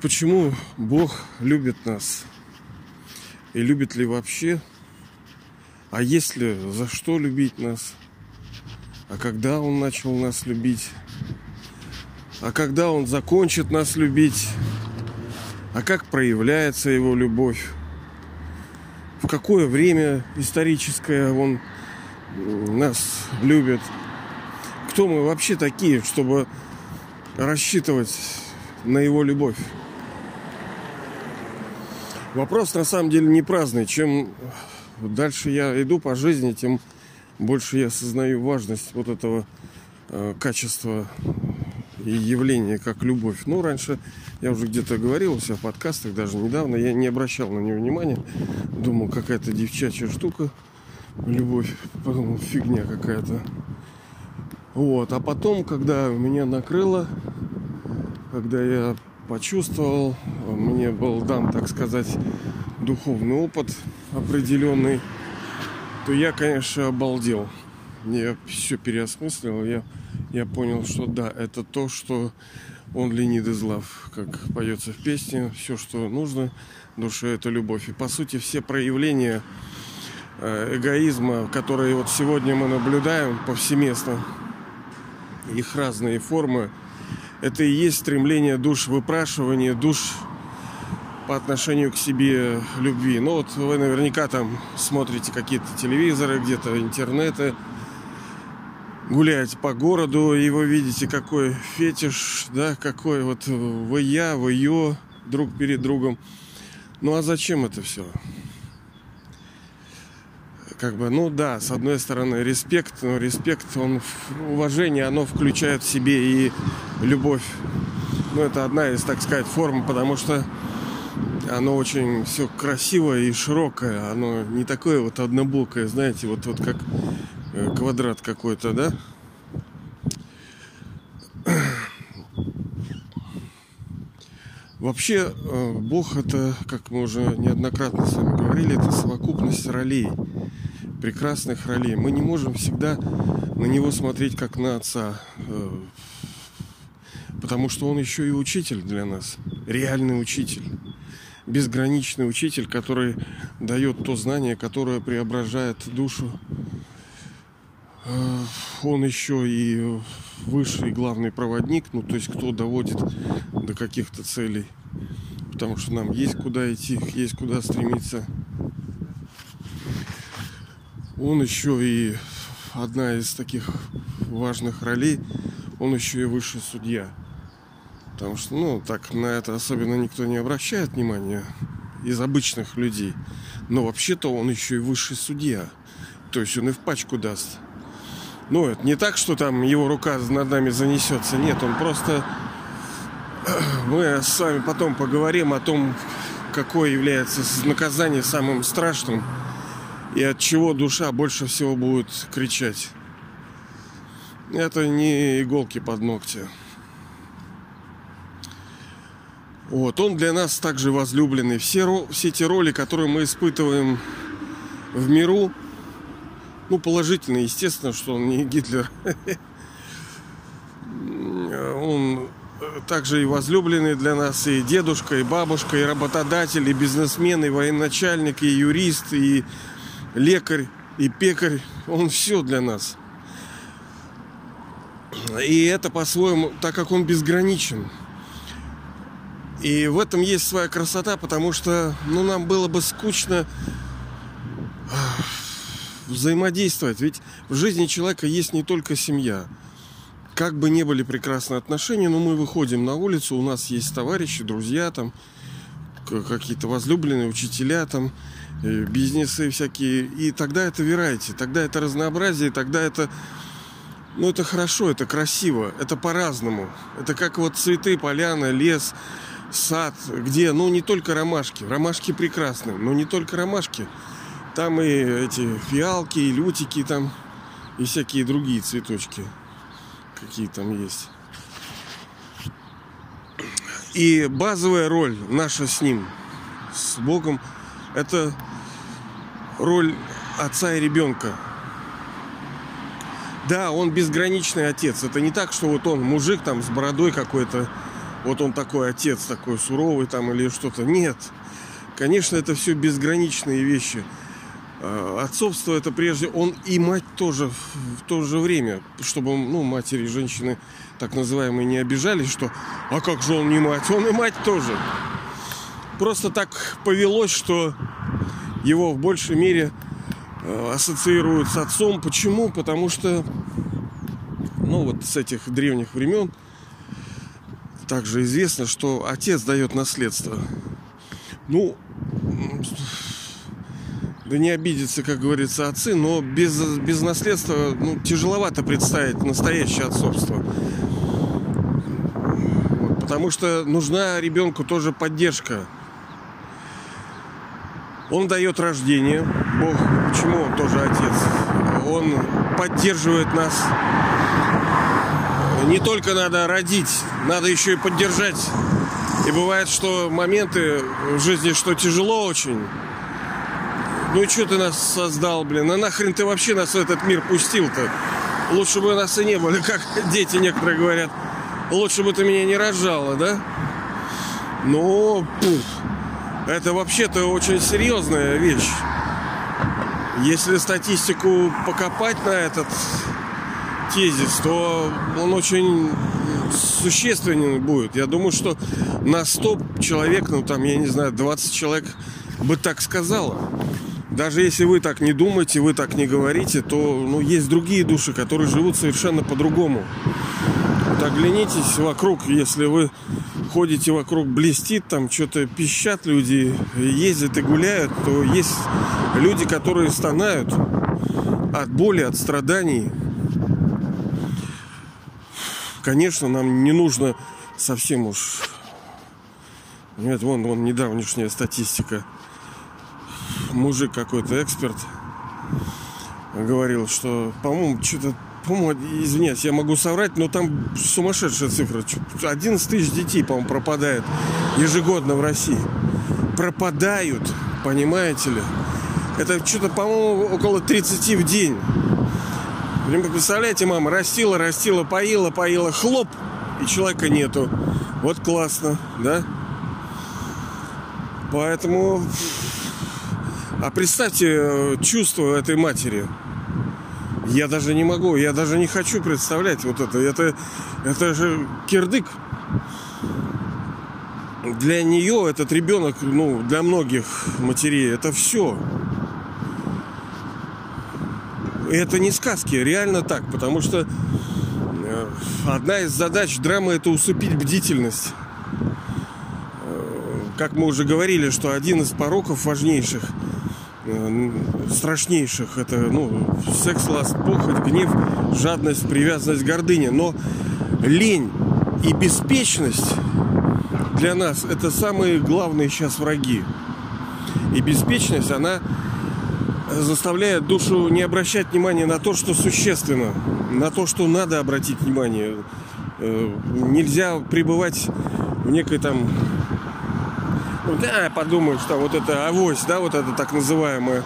почему Бог любит нас? И любит ли вообще? А если за что любить нас? А когда Он начал нас любить? А когда Он закончит нас любить? А как проявляется Его любовь? В какое время историческое Он нас любит? Кто мы вообще такие, чтобы рассчитывать на Его любовь? Вопрос на самом деле не праздный. Чем дальше я иду по жизни, тем больше я осознаю важность вот этого э, качества и явления, как любовь. Ну, раньше я уже где-то говорил у себя в подкастах, даже недавно, я не обращал на нее внимания. Думал, какая-то девчачья штука, любовь, потом фигня какая-то. Вот, а потом, когда меня накрыло, когда я почувствовал. Мне был дан, так сказать, духовный опыт определенный. То я, конечно, обалдел. Я все переосмыслил. Я, я понял, что да, это то, что он ленит из лав, как поется в песне. Все, что нужно душе, это любовь. И по сути все проявления э, эгоизма, которые вот сегодня мы наблюдаем повсеместно, их разные формы – это и есть стремление душ, выпрашивание душ по отношению к себе любви. Ну вот вы наверняка там смотрите какие-то телевизоры, где-то интернеты, гуляете по городу, и вы видите, какой фетиш, да, какой вот вы я, вы ее друг перед другом. Ну а зачем это все? Как бы, ну да, с одной стороны, респект, но респект, он, уважение, оно включает в себе и любовь. Ну, это одна из, так сказать, форм, потому что оно очень все красивое и широкое, оно не такое вот однобокое, знаете, вот, вот как э, квадрат какой-то, да? Вообще, э, Бог это, как мы уже неоднократно с вами говорили, это совокупность ролей прекрасных ролей. Мы не можем всегда на него смотреть как на отца, э, потому что он еще и учитель для нас, реальный учитель, безграничный учитель, который дает то знание, которое преображает душу. Э, он еще и высший главный проводник, ну то есть кто доводит до каких-то целей, потому что нам есть куда идти, есть куда стремиться он еще и одна из таких важных ролей, он еще и высший судья. Потому что, ну, так на это особенно никто не обращает внимания из обычных людей. Но вообще-то он еще и высший судья. То есть он и в пачку даст. Ну, это не так, что там его рука над нами занесется. Нет, он просто... Мы с вами потом поговорим о том, какое является наказание самым страшным – и от чего душа больше всего будет кричать. Это не иголки под ногти. Вот, он для нас также возлюбленный. Все, все те роли, которые мы испытываем в миру, ну, положительно, естественно, что он не Гитлер. Он также и возлюбленный для нас, и дедушка, и бабушка, и работодатель, и бизнесмен, и военачальник, и юрист, и лекарь и пекарь, он все для нас. И это по-своему, так как он безграничен. И в этом есть своя красота, потому что ну, нам было бы скучно взаимодействовать. Ведь в жизни человека есть не только семья. Как бы не были прекрасные отношения, но мы выходим на улицу, у нас есть товарищи, друзья, там, какие-то возлюбленные, учителя, там, бизнесы всякие. И тогда это верайте, тогда это разнообразие, тогда это... Ну, это хорошо, это красиво, это по-разному. Это как вот цветы, поляна, лес, сад, где, ну, не только ромашки. Ромашки прекрасны, но не только ромашки. Там и эти фиалки, и лютики там, и всякие другие цветочки, какие там есть. И базовая роль наша с ним, с Богом, это роль отца и ребенка. Да, он безграничный отец. Это не так, что вот он мужик там с бородой какой-то, вот он такой отец, такой суровый там или что-то. Нет. Конечно, это все безграничные вещи. А, отцовство это прежде, он и мать тоже в то же время, чтобы ну, матери женщины так называемые не обижались, что а как же он не мать, он и мать тоже. Просто так повелось, что его в большей мере э, ассоциируют с отцом. Почему? Потому что, ну вот с этих древних времен также известно, что отец дает наследство. Ну, да не обидятся, как говорится, отцы, но без, без наследства ну, тяжеловато представить настоящее отцовство. Потому что нужна ребенку тоже поддержка. Он дает рождение, Бог, почему он тоже отец? Он поддерживает нас. Не только надо родить, надо еще и поддержать. И бывает, что моменты в жизни, что тяжело очень, ну и что ты нас создал, блин? А нахрен ты вообще нас в этот мир пустил-то? Лучше бы нас и не было, как дети некоторые говорят. Лучше бы ты меня не рожала, да? Ну, пуф, это вообще-то очень серьезная вещь. Если статистику покопать на этот тезис, то он очень существенный будет. Я думаю, что на 100 человек, ну там, я не знаю, 20 человек бы так сказала. Даже если вы так не думаете, вы так не говорите, то ну, есть другие души, которые живут совершенно по-другому. Вот оглянитесь вокруг, если вы ходите вокруг, блестит, там что-то пищат люди, ездят и гуляют, то есть люди, которые стонают от боли, от страданий. Конечно, нам не нужно совсем уж... Нет, вон, вон недавнешняя статистика – мужик какой-то, эксперт, говорил, что, по-моему, что-то, по-моему, извиняюсь, я могу соврать, но там сумасшедшая цифра. 11 тысяч детей, по-моему, пропадает ежегодно в России. Пропадают, понимаете ли? Это что-то, по-моему, около 30 в день. Представляете, мама растила, растила, поила, поила, хлоп, и человека нету. Вот классно, да? Поэтому а представьте э, чувство этой матери. Я даже не могу, я даже не хочу представлять вот это. Это, это же кирдык. Для нее этот ребенок, ну, для многих матерей, это все. И это не сказки, реально так, потому что э, одна из задач драмы это усыпить бдительность. Э, как мы уже говорили, что один из пороков важнейших – страшнейших. Это, ну, секс, ласт, похоть, гнев, жадность, привязанность, гордыня. Но лень и беспечность для нас это самые главные сейчас враги. И беспечность, она заставляет душу не обращать внимания на то, что существенно, на то, что надо обратить внимание. Э, нельзя пребывать в некой там да, подумают, что вот это авось, да, вот это так называемое.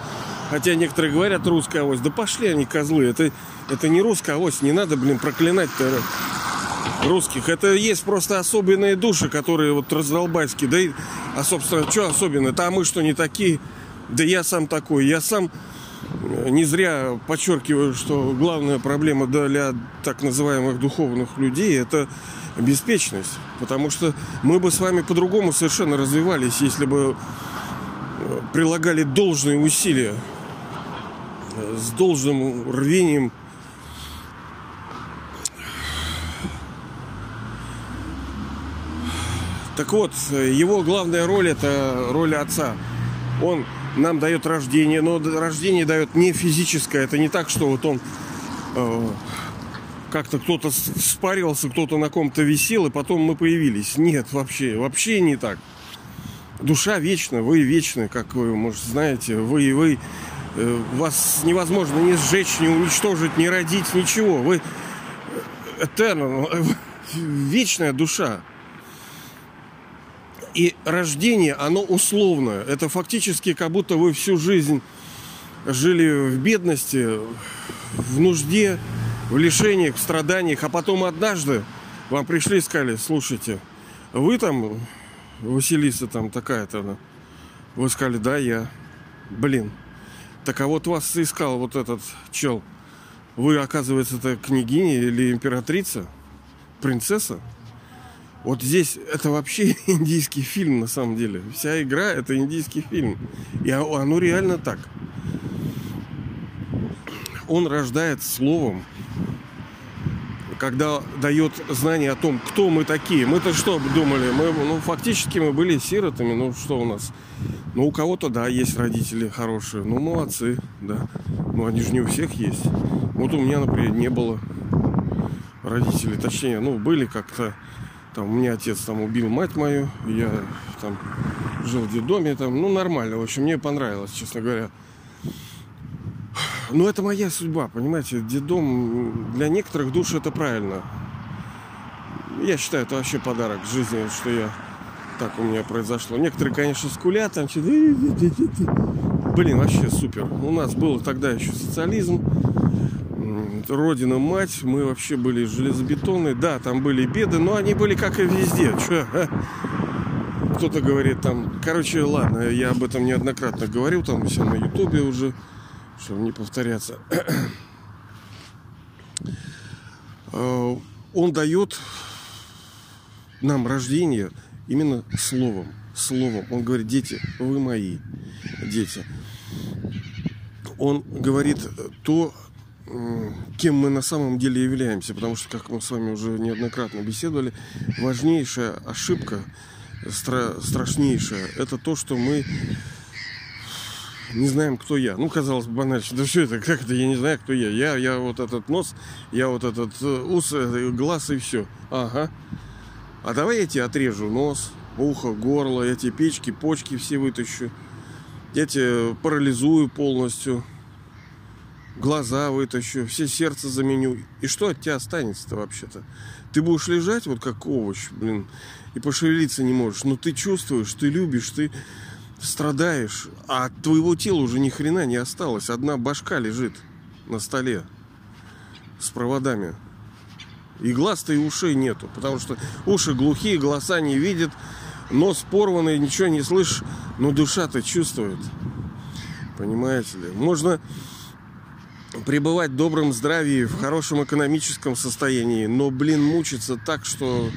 Хотя некоторые говорят русская авось. Да пошли они, козлы. Это, это не русская авось. Не надо, блин, проклинать-то русских. Это есть просто особенные души, которые вот раздолбайские. Да и, а, собственно, что особенно? Да мы что, не такие? Да я сам такой. Я сам э, не зря подчеркиваю, что главная проблема для так называемых духовных людей это беспечность. Потому что мы бы с вами по-другому совершенно развивались, если бы э, прилагали должные усилия э, с должным рвением Так вот, его главная роль это роль отца. Он нам дает рождение, но рождение дает не физическое. Это не так, что вот он э, как-то кто-то спарился, кто-то на ком-то висел, и потом мы появились. Нет, вообще, вообще не так. Душа вечна, вы вечны, как вы, может, знаете, вы и вы. Э, вас невозможно ни сжечь, ни уничтожить, ни родить, ничего. Вы э, вечная душа. И рождение, оно условное. Это фактически как будто вы всю жизнь жили в бедности, в нужде, в лишениях, в страданиях, а потом однажды вам пришли и сказали, слушайте, Вы там, Василиса там такая-то, вы сказали, да, я. Блин. Так а вот вас искал вот этот чел. Вы, оказывается, это княгиня или императрица? Принцесса? Вот здесь это вообще индийский фильм на самом деле. Вся игра это индийский фильм. И оно реально так. Он рождает словом, когда дает знание о том, кто мы такие. Мы-то что думали? Мы, ну, фактически мы были сиротами. Ну, что у нас? Ну, у кого-то, да, есть родители хорошие. Ну, молодцы, да. Ну, они же не у всех есть. Вот у меня, например, не было родителей. Точнее, ну, были как-то там у меня отец там убил мать мою, я там жил в детдоме, там, ну, нормально. В общем, мне понравилось, честно говоря. Но это моя судьба, понимаете, детдом для некоторых душ это правильно. Я считаю, это вообще подарок жизни, что я так у меня произошло. Некоторые, конечно, скулят там что-то. Блин, вообще супер. У нас был тогда еще социализм родина мать, мы вообще были железобетонные. Да, там были беды, но они были как и везде. Че, а? Кто-то говорит там, короче, ладно, я об этом неоднократно говорил, там все на ютубе уже, чтобы не повторяться. А, он дает нам рождение именно словом. Словом. Он говорит, дети, вы мои дети. Он говорит то, кем мы на самом деле являемся, потому что, как мы с вами уже неоднократно беседовали, важнейшая ошибка, стра- страшнейшая, это то, что мы не знаем, кто я. Ну, казалось бы, банально, да что это, как это, я не знаю, кто я. Я, я вот этот нос, я вот этот э, ус, э, глаз и все. Ага. А давай я тебе отрежу нос, ухо, горло, я тебе печки, почки все вытащу. Я тебе парализую полностью глаза вытащу, все сердце заменю. И что от тебя останется-то вообще-то? Ты будешь лежать вот как овощ, блин, и пошевелиться не можешь. Но ты чувствуешь, ты любишь, ты страдаешь, а от твоего тела уже ни хрена не осталось. Одна башка лежит на столе с проводами. И глаз-то и ушей нету, потому что уши глухие, голоса не видят, нос порванный, ничего не слышишь, но душа-то чувствует. Понимаете ли? Можно пребывать в добром здравии, в хорошем экономическом состоянии, но, блин, мучиться так, что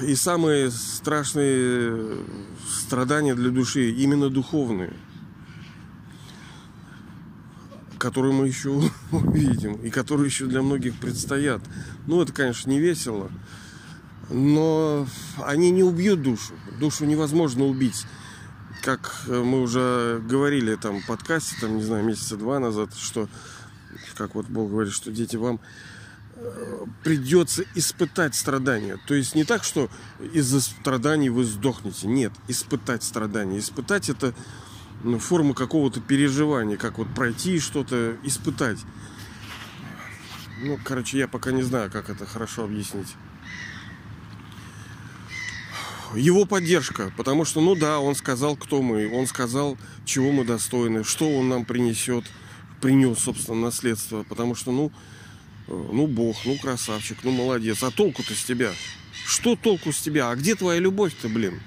и самые страшные страдания для души именно духовные, которые мы еще увидим и которые еще для многих предстоят. Ну, это, конечно, не весело, но они не убьют душу. Душу невозможно убить как э, мы уже говорили там в подкасте, там, не знаю, месяца два назад, что, как вот Бог говорит, что дети вам э, придется испытать страдания. То есть не так, что из-за страданий вы сдохнете. Нет, испытать страдания. Испытать это ну, форма какого-то переживания, как вот пройти что-то, испытать. Ну, короче, я пока не знаю, как это хорошо объяснить его поддержка, потому что, ну да, он сказал, кто мы, он сказал, чего мы достойны, что он нам принесет, принес, собственно, наследство, потому что, ну, ну, Бог, ну, красавчик, ну, молодец, а толку-то с тебя? Что толку с тебя? А где твоя любовь-то, блин?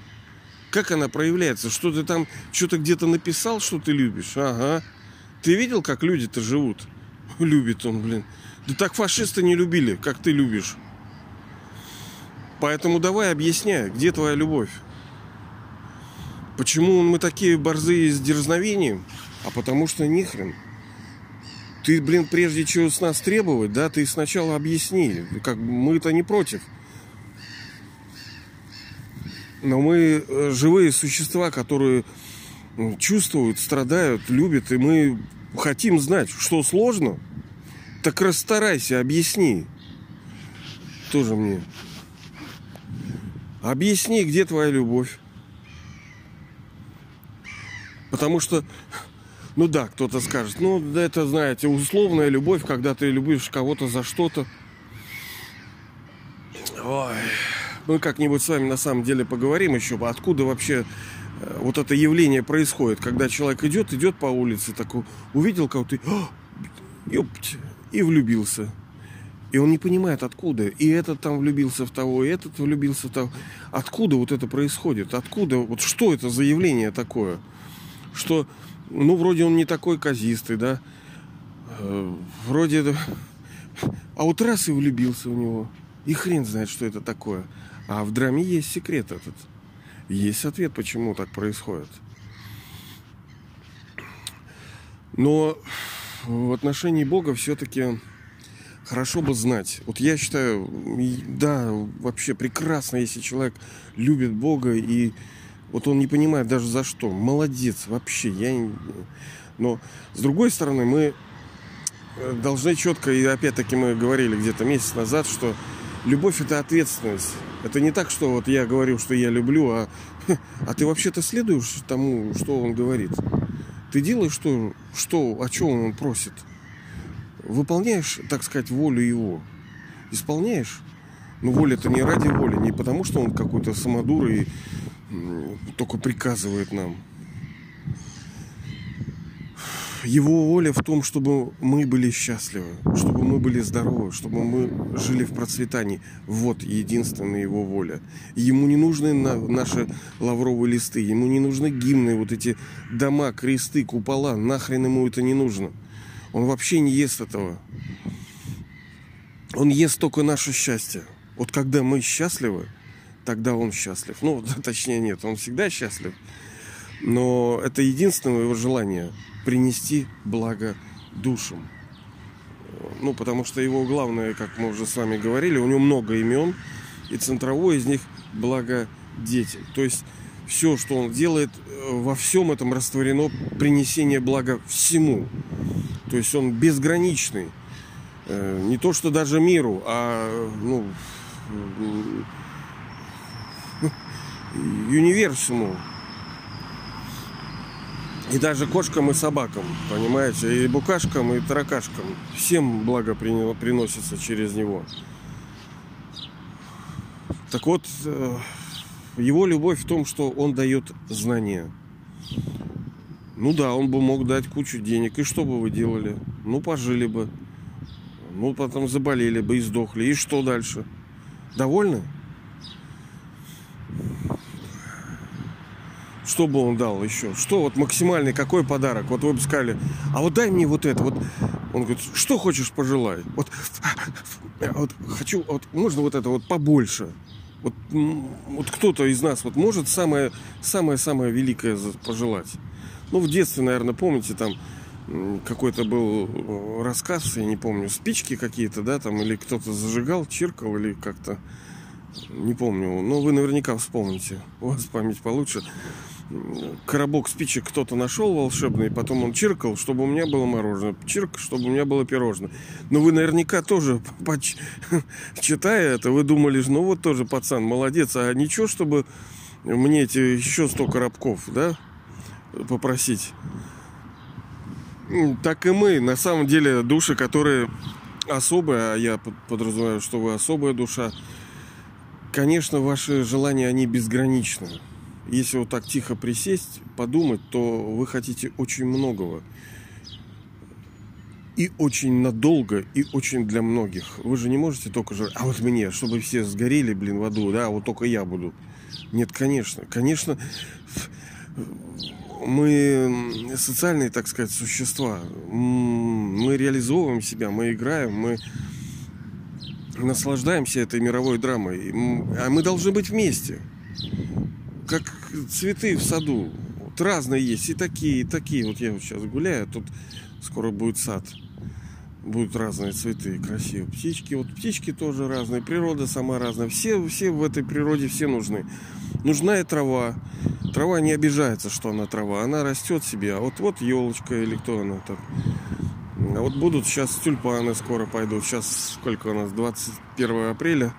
Как она проявляется? Что ты там, что-то где-то написал, что ты любишь? Ага. Ты видел, как люди-то живут? Любит он, блин. Да так фашисты не любили, как ты любишь. Поэтому давай объясняй, где твоя любовь? Почему мы такие борзые с дерзновением? А потому что нихрен. Ты, блин, прежде чего с нас требовать, да, ты сначала объясни. Как мы-то не против. Но мы э, живые существа, которые чувствуют, страдают, любят, и мы хотим знать, что сложно. Так расстарайся, объясни. Тоже мне Объясни, где твоя любовь. Потому что, ну да, кто-то скажет, ну это, знаете, условная любовь, когда ты любишь кого-то за что-то. Ой, мы как-нибудь с вами на самом деле поговорим еще, откуда вообще э, вот это явление происходит, когда человек идет, идет по улице, такой увидел кого-то, и, и влюбился. И он не понимает, откуда. И этот там влюбился в того, и этот влюбился в того. Откуда вот это происходит? Откуда? Вот что это за явление такое? Что, ну, вроде он не такой казистый, да? Э, вроде... А вот раз и влюбился в него. И хрен знает, что это такое. А в драме есть секрет этот. Есть ответ, почему так происходит. Но в отношении Бога все-таки хорошо бы знать. Вот я считаю, да, вообще прекрасно, если человек любит Бога и вот он не понимает даже за что. Молодец, вообще. Я... Но с другой стороны, мы э, должны четко, и опять-таки мы говорили где-то месяц назад, что любовь это ответственность. Это не так, что вот я говорю, что я люблю, а, а ты вообще-то следуешь тому, что он говорит. Ты делаешь что, что, о чем он просит выполняешь, так сказать, волю его, исполняешь, но воля-то не ради воли, не потому что он какой-то самодур и только приказывает нам. Его воля в том, чтобы мы были счастливы, чтобы мы были здоровы, чтобы мы жили в процветании. Вот единственная его воля. Ему не нужны наши лавровые листы, ему не нужны гимны, вот эти дома, кресты, купола. Нахрен ему это не нужно. Он вообще не ест этого. Он ест только наше счастье. Вот когда мы счастливы, тогда он счастлив. Ну, точнее нет, он всегда счастлив. Но это единственное его желание принести благо душам. Ну, потому что его главное, как мы уже с вами говорили, у него много имен, и центровое из них благо детям. То есть все, что он делает, э, во всем этом растворено принесение блага всему. То есть он безграничный. Э, не то, что даже миру, а ну, универсуму. И даже кошкам и собакам, понимаете, и букашкам, и таракашкам. Всем благо приносится через него. Так вот, э, его любовь в том, что он дает знания. Ну да, он бы мог дать кучу денег. И что бы вы делали? Ну, пожили бы. Ну, потом заболели бы и сдохли. И что дальше? Довольны? Что бы он дал еще? Что вот максимальный, какой подарок? Вот вы бы сказали, а вот дай мне вот это. Вот. Он говорит, что хочешь пожелай? Вот, вот хочу, вот можно вот это вот побольше. Вот, вот кто-то из нас вот может самое, самое, самое великое пожелать. Ну, в детстве, наверное, помните, там какой-то был э, рассказ, я не помню, спички какие-то, да, там, или кто-то зажигал, чиркал, или как-то, не помню. Но вы наверняка вспомните, у вас память получше. Коробок спичек кто-то нашел волшебный, потом он чиркал, чтобы у меня было мороженое, чирк, чтобы у меня было пирожное. Но вы наверняка тоже, читая это, вы думали, ну вот тоже пацан, молодец, а ничего, чтобы мне эти еще 100 коробков, да, попросить. Так и мы, на самом деле, души, которые особые, а я подразумеваю, что вы особая душа, конечно, ваши желания, они безграничны. Если вот так тихо присесть, подумать, то вы хотите очень многого. И очень надолго, и очень для многих. Вы же не можете только же, а вот мне, чтобы все сгорели, блин, в аду, да, вот только я буду. Нет, конечно. Конечно, мы социальные, так сказать, существа. Мы реализовываем себя, мы играем, мы наслаждаемся этой мировой драмой. А мы должны быть вместе. Как цветы в саду. Вот разные есть. И такие, и такие. Вот я сейчас гуляю, тут скоро будет сад. Будут разные цветы, красивые птички. Вот птички тоже разные, природа сама разная. Все, все в этой природе все нужны. Нужна и трава. Трава не обижается, что она трава. Она растет себе. А вот вот елочка или кто она там. А вот будут сейчас тюльпаны скоро пойдут. Сейчас сколько у нас? 21 апреля.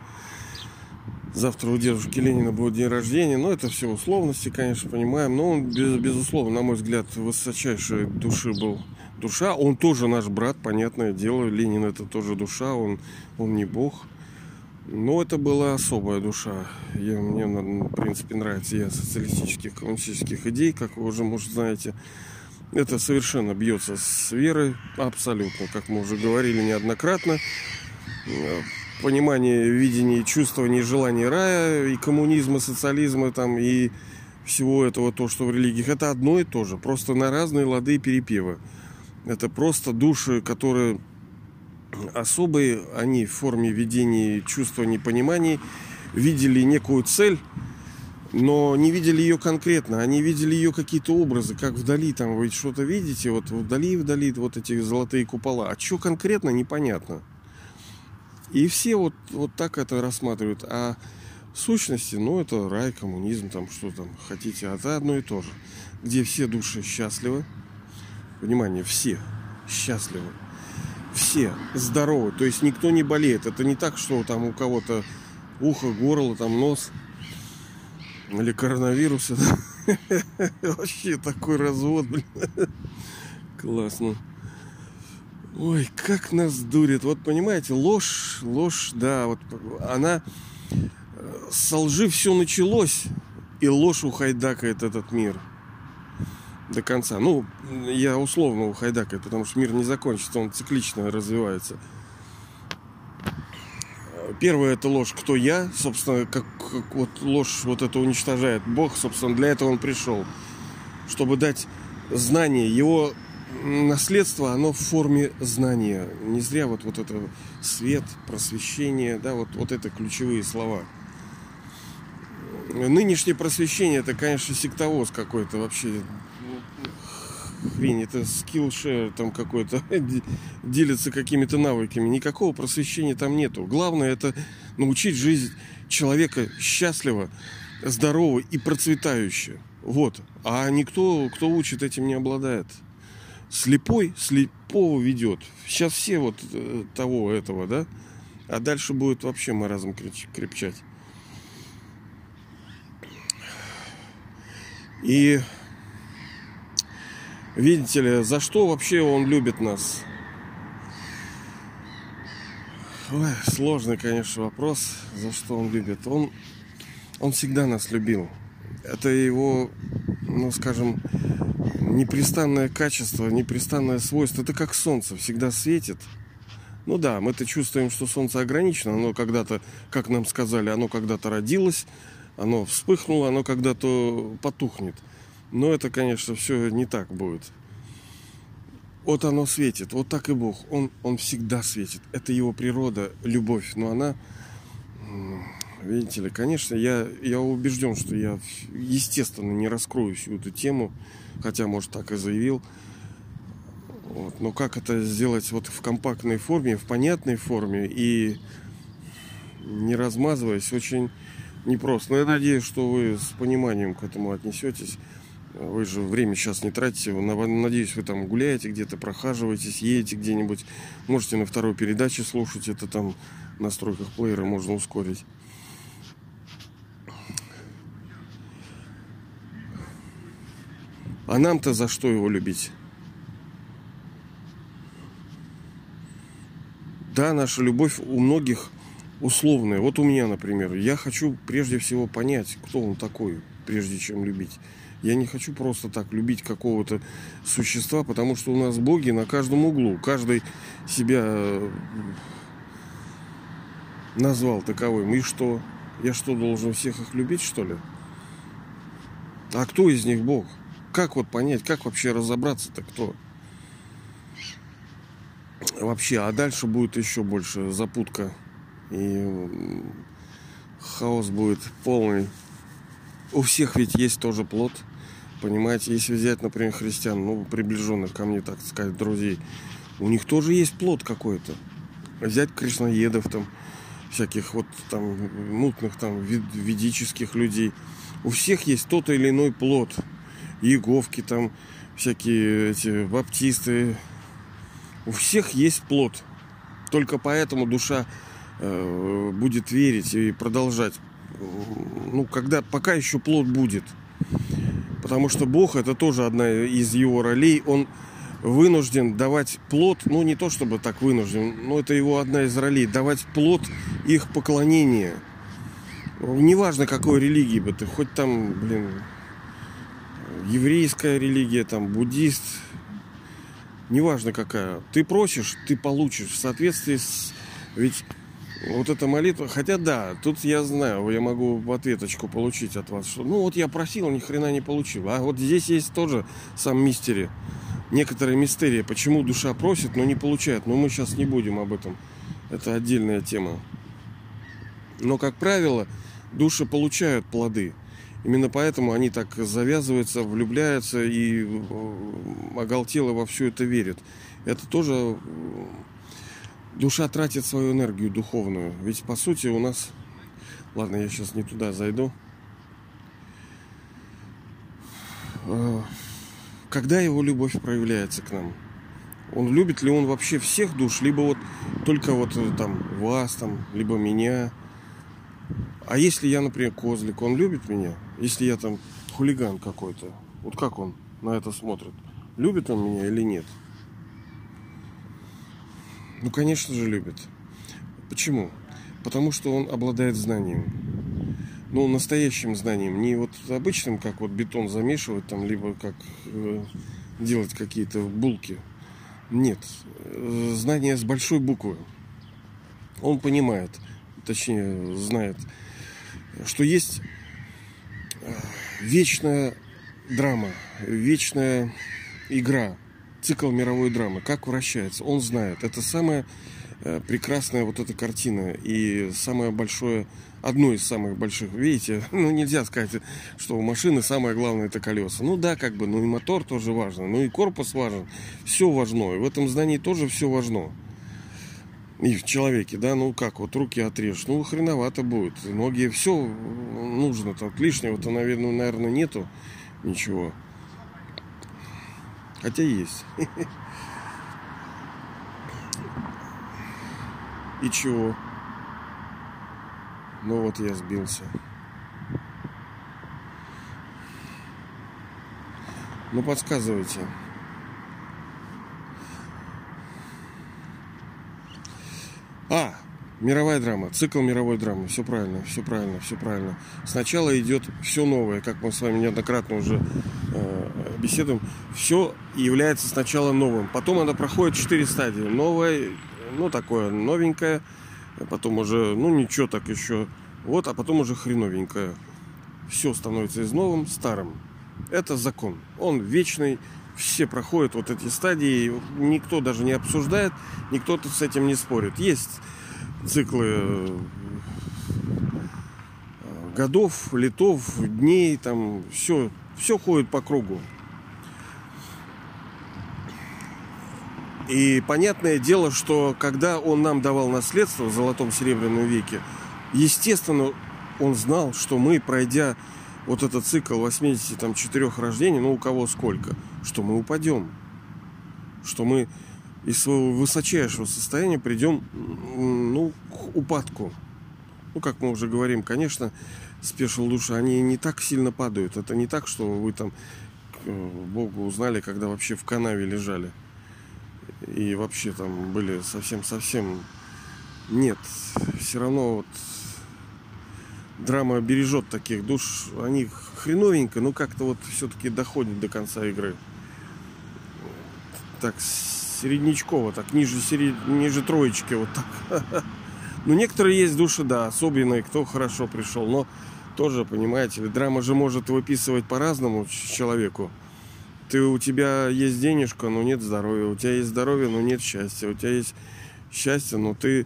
Завтра у дедушки Ленина будет день рождения. Но это все условности, конечно, понимаем. Но он, без, безусловно, на мой взгляд, высочайшей души был. Душа, он тоже наш брат, понятное дело. Ленин это тоже душа, он, он не бог. Но это была особая душа. Я, мне, в принципе, нравится я социалистических, коммунистических идей, как вы уже, может, знаете. Это совершенно бьется с верой, абсолютно, как мы уже говорили неоднократно. Понимание, видение, чувствование, желание рая, и коммунизма, социализма там, и всего этого, то, что в религиях, это одно и то же, просто на разные лады и перепевы. Это просто души, которые особые, они в форме видения, чувствований, пониманий видели некую цель, но не видели ее конкретно, они видели ее какие-то образы, как вдали, там вы что-то видите, вот вдали, вдали вот эти золотые купола, а что конкретно, непонятно. И все вот, вот так это рассматривают. А сущности, ну, это рай, коммунизм, там, что там хотите. А это одно и то же. Где все души счастливы. Внимание, все счастливы. Все здоровы. То есть никто не болеет. Это не так, что там у кого-то ухо, горло, там нос. Или коронавирус. Вообще такой развод, блин. Классно. Ой, как нас дурит. Вот понимаете, ложь, ложь, да, вот она э, со лжи все началось, и ложь ухайдакает этот мир до конца. Ну, я условно ухайдакаю, потому что мир не закончится, он циклично развивается. Первое это ложь, кто я, собственно, как, как вот ложь вот это уничтожает Бог, собственно, для этого он пришел, чтобы дать знание, его наследство, оно в форме знания. Не зря вот, вот это свет, просвещение, да, вот, вот это ключевые слова. Нынешнее просвещение, это, конечно, сектовоз какой-то вообще. Хрень, это скиллшер там какой-то, делится какими-то навыками. Никакого просвещения там нету. Главное это научить жизнь человека счастливо, здорово и процветающе. Вот. А никто, кто учит, этим не обладает слепой слепого ведет. Сейчас все вот э, того этого, да? А дальше будет вообще маразм крепчать. И видите ли, за что вообще он любит нас? Ой, сложный, конечно, вопрос, за что он любит. Он, он всегда нас любил. Это его, ну, скажем, непрестанное качество, непрестанное свойство. Это как солнце, всегда светит. Ну да, мы-то чувствуем, что солнце ограничено. Оно когда-то, как нам сказали, оно когда-то родилось, оно вспыхнуло, оно когда-то потухнет. Но это, конечно, все не так будет. Вот оно светит, вот так и Бог. Он, он всегда светит. Это его природа, любовь. Но она, видите ли, конечно, я, я убежден, что я, естественно, не раскрою всю эту тему хотя, может, так и заявил. Вот. Но как это сделать вот в компактной форме, в понятной форме и не размазываясь, очень непросто. Но я надеюсь, что вы с пониманием к этому отнесетесь. Вы же время сейчас не тратите. Надеюсь, вы там гуляете где-то, прохаживаетесь, едете где-нибудь. Можете на второй передаче слушать. Это там в настройках плеера можно ускорить. А нам-то за что его любить? Да, наша любовь у многих условная. Вот у меня, например, я хочу прежде всего понять, кто он такой, прежде чем любить. Я не хочу просто так любить какого-то существа, потому что у нас боги на каждом углу. Каждый себя э, назвал таковым. И что? Я что, должен всех их любить, что ли? А кто из них Бог? Как вот понять, как вообще разобраться-то кто? Вообще, а дальше будет еще больше запутка. И хаос будет полный. У всех ведь есть тоже плод. Понимаете, если взять, например, христиан, ну, приближенных ко мне, так сказать, друзей, у них тоже есть плод какой-то. Взять кришнаедов там, всяких вот там мутных там ведических людей. У всех есть тот или иной плод. Еговки там, всякие эти баптисты. У всех есть плод. Только поэтому душа э, будет верить и продолжать. Ну, когда, пока еще плод будет. Потому что Бог это тоже одна из его ролей. Он вынужден давать плод, ну не то чтобы так вынужден, но это его одна из ролей, давать плод их поклонения. Неважно какой религии бы ты, хоть там, блин, еврейская религия, там, буддист, неважно какая. Ты просишь, ты получишь в соответствии с... Ведь вот эта молитва, хотя да, тут я знаю, я могу ответочку получить от вас, что ну вот я просил, ни хрена не получил. А вот здесь есть тоже сам мистери, некоторые мистерии, почему душа просит, но не получает. Но мы сейчас не будем об этом. Это отдельная тема. Но, как правило, души получают плоды. Именно поэтому они так завязываются, влюбляются и э, оголтело во все это верят. Это тоже душа тратит свою энергию духовную. Ведь по сути у нас... Ладно, я сейчас не туда зайду. А, когда его любовь проявляется к нам? Он любит ли он вообще всех душ, либо вот только вот э, там вас, там, либо меня? А если я, например, козлик, он любит меня? Если я там хулиган какой-то, вот как он на это смотрит? Любит он меня или нет? Ну, конечно же, любит. Почему? Потому что он обладает знанием. Ну, настоящим знанием. Не вот обычным, как вот бетон замешивать там, либо как э, делать какие-то булки. Нет. Э, знание с большой буквы. Он понимает, точнее, знает, что есть вечная драма, вечная игра – цикл мировой драмы, как вращается, он знает. Это самая э, прекрасная вот эта картина и самое большое, одно из самых больших, видите, ну нельзя сказать, что у машины самое главное это колеса. Ну да, как бы, ну и мотор тоже важно, ну и корпус важен, все важно, и в этом здании тоже все важно. И в человеке, да, ну как, вот руки отрежь, ну хреновато будет, ноги, все нужно, там лишнего-то, наверное, наверное, нету ничего. Хотя есть. И чего? Ну вот я сбился. Ну подсказывайте. А, Мировая драма, цикл мировой драмы. Все правильно, все правильно, все правильно. Сначала идет все новое, как мы с вами неоднократно уже э, беседуем. Все является сначала новым. Потом она проходит четыре стадии. Новое, ну такое новенькое. Потом уже, ну ничего так еще. Вот, а потом уже хреновенькое. Все становится из новым старым. Это закон. Он вечный. Все проходят вот эти стадии. Никто даже не обсуждает, никто с этим не спорит. Есть циклы э, годов, летов, дней, там все, все ходит по кругу. И понятное дело, что когда он нам давал наследство в золотом серебряном веке, естественно, он знал, что мы, пройдя вот этот цикл 84 рождений, ну у кого сколько, что мы упадем, что мы из своего высочайшего состояния придем ну, к упадку. Ну, как мы уже говорим, конечно, спешил души, они не так сильно падают. Это не так, что вы там Богу узнали, когда вообще в канаве лежали. И вообще там были совсем-совсем... Нет, все равно вот драма бережет таких душ. Они хреновенько, но как-то вот все-таки доходят до конца игры. Так, середнячково, так ниже, серед... ниже троечки, вот так. Ну, некоторые есть души, да, особенные, кто хорошо пришел, но тоже, понимаете, драма же может выписывать по-разному человеку. Ты, у тебя есть денежка, но нет здоровья. У тебя есть здоровье, но нет счастья. У тебя есть счастье, но ты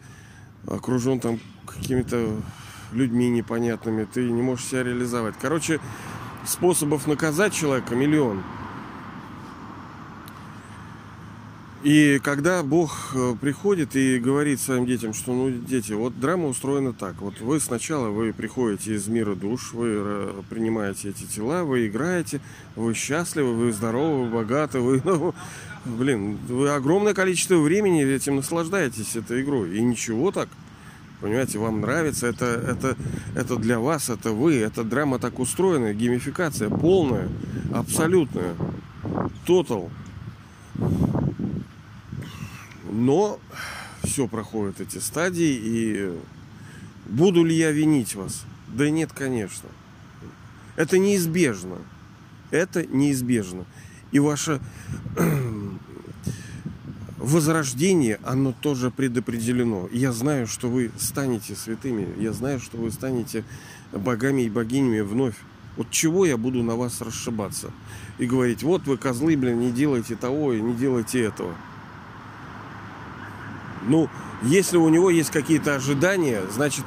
окружен там какими-то людьми непонятными. Ты не можешь себя реализовать. Короче, способов наказать человека миллион. И когда Бог э, приходит и говорит своим детям, что, ну, дети, вот драма устроена так. Вот вы сначала вы приходите из мира душ, вы э, принимаете эти тела, вы играете, вы счастливы, вы здоровы, вы богаты, вы, ну, блин, вы огромное количество времени этим наслаждаетесь, этой игрой. И ничего так. Понимаете, вам нравится, это, это, это для вас, это вы, эта драма так устроена, геймификация полная, абсолютная, тотал. Но все проходит эти стадии, и буду ли я винить вас? Да нет, конечно. Это неизбежно. Это неизбежно. И ваше возрождение, оно тоже предопределено. Я знаю, что вы станете святыми. Я знаю, что вы станете богами и богинями вновь. Вот чего я буду на вас расшибаться? И говорить, вот вы козлы, блин, не делайте того и не делайте этого. Ну, если у него есть какие-то ожидания, значит,